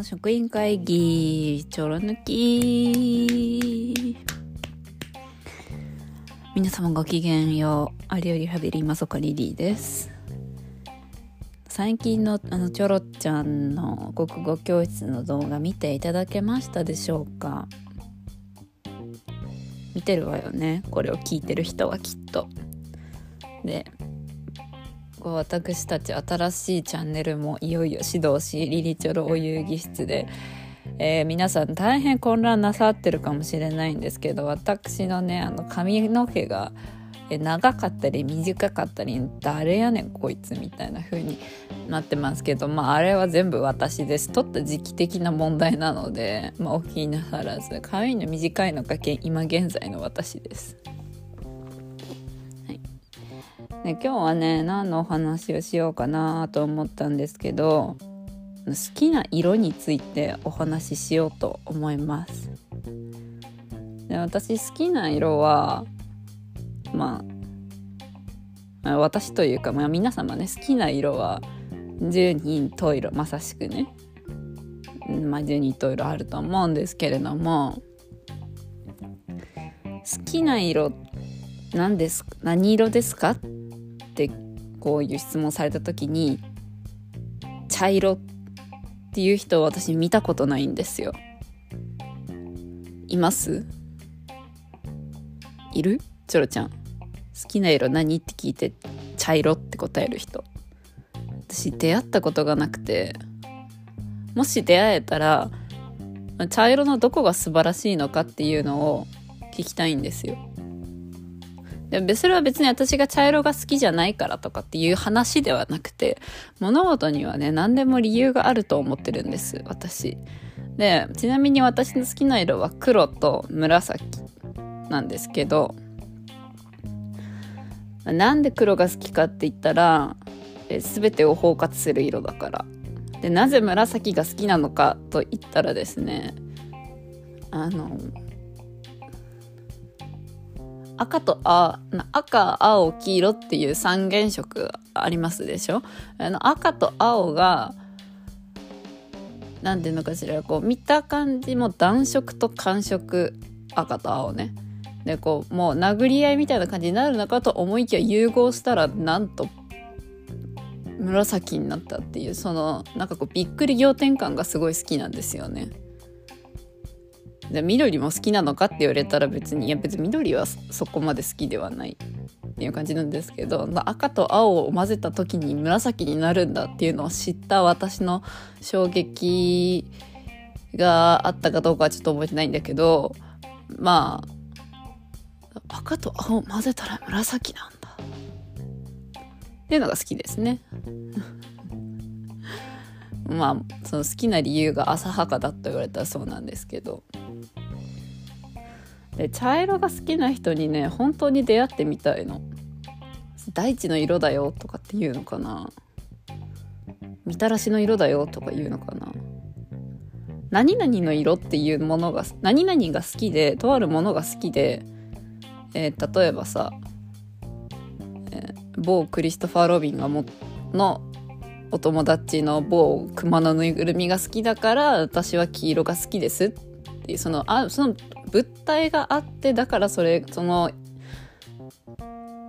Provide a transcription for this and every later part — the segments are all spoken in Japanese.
の職員会議ちょろ抜き皆様ごきげんよう有よリハビリまそかリリーです。最近のあのちょろちゃんの国語教室の動画見ていただけましたでしょうか？見てるわよね。これを聞いてる人はきっと。でこう私たち新しいチャンネルもいよいよ指導しリリチョロお遊戯室で、えー、皆さん大変混乱なさってるかもしれないんですけど私のねあの髪の毛が長かったり短かったり誰やねんこいつみたいな風になってますけどまああれは全部私です。取った時期的な問題なので、まあ、お気になさらず。髪の短いのが今現在の私です。で今日はね何のお話をしようかなと思ったんですけど好きな色についてお話ししようと思います。で私好きな色はまあ私というか、まあ、皆様ね好きな色は十人十色まさしくね。まあ十人十色あると思うんですけれども好きな色何です何色ですか？ってこういう質問された時に茶色っていう人を私見たことないんですよ。います？いる？チョロちゃん。好きな色何？って聞いて茶色って答える人。私出会ったことがなくてもし出会えたら茶色のどこが素晴らしいのかっていうのを聞きたいんですよ。でもそれは別に私が茶色が好きじゃないからとかっていう話ではなくて物事にはね何でも理由があると思ってるんです私。でちなみに私の好きな色は黒と紫なんですけどなんで黒が好きかって言ったら全てを包括する色だから。でなぜ紫が好きなのかと言ったらですねあの赤とあ赤青黄色っていう三原色ありますでしょ？あの赤と青が何ていうのかしらこう見た感じも暖色と寒色赤と青ねでこうもう殴り合いみたいな感じになるのかと思いきや融合したらなんと紫になったっていうそのなんかこうびっくり仰天感がすごい好きなんですよね。で緑も好きなのかって言われたら別にいや別に緑はそこまで好きではないっていう感じなんですけど赤と青を混ぜた時に紫になるんだっていうのを知った私の衝撃があったかどうかはちょっと覚えてないんだけどまあ赤と青混ぜたら紫なんだっていうのが好きですね。まあその好きな理由が浅はかだと言われたらそうなんですけどで茶色が好きな人にね本当に出会ってみたいの。大地の色だよとかっていうのかな。みたらしの色だよとか言うのかな。何々の色っていうものが何々が好きでとあるものが好きで、えー、例えばさ、えー、某クリストファー・ロビンがものお友達の某熊のぬいぐるみが好きだから私は黄色が好きですっていうそのあその物体があってだからそれその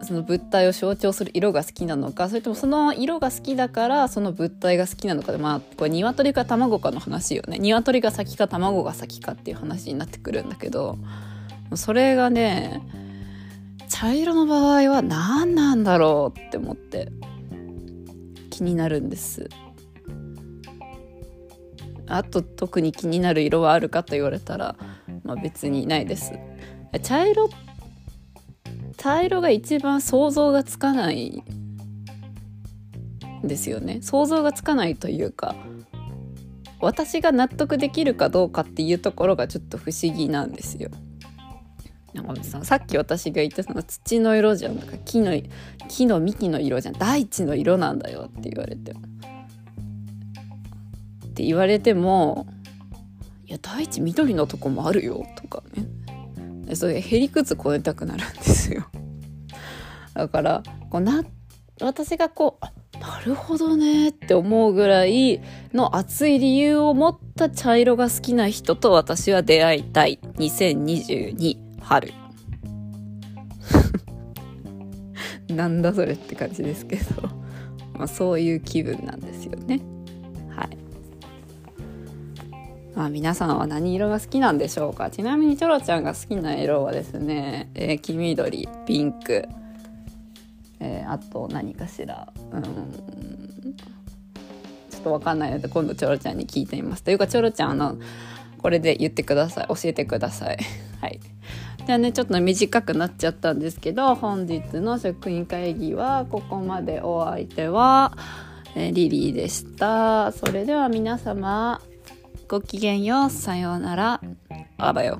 その物体を象徴する色が好きなのかそれともその色が好きだからその物体が好きなのかでまあこれ鶏か卵かの話よね。鶏が先か卵が先かっていう話になってくるんだけどそれがね茶色の場合は何なんだろうって思って気になるんです。あと特に気になる色はあるかと言われたらまあ、別にないです。茶色茶色が一番想像がつかないですよね。想像がつかないというか私が納得できるかどうかっていうところがちょっと不思議なんですよ。なんかささっき私が言ったその土の色じゃん。とか木の木の幹の色じゃん。大地の色なんだよって言われて。って言われてもや大地緑のとこもあるよ」とかね。それへりくつ超えたくなるんですよ。だからこうな私がこうなるほどねって思うぐらいの熱い理由を持った茶色が好きな人と私は出会いたい。2022春。なんだそれって感じですけど、まあ、そういう気分なんですよね。まあ皆さんは何色が好きなんでしょうか？ちなみにチョロちゃんが好きな色はですね、えー、黄緑ピンクえー、あと何かしら？うん。ちょっと分かんないので今度チョロちゃんに聞いてみます。というかチョロちゃんのこれで言ってください。教えてください。はい。じゃあねちょっと短くなっちゃったんですけど本日の職員会議はここまでお相手は、えー、リリーでした。それでは皆様。ごきげんよう。さようなら。あばよ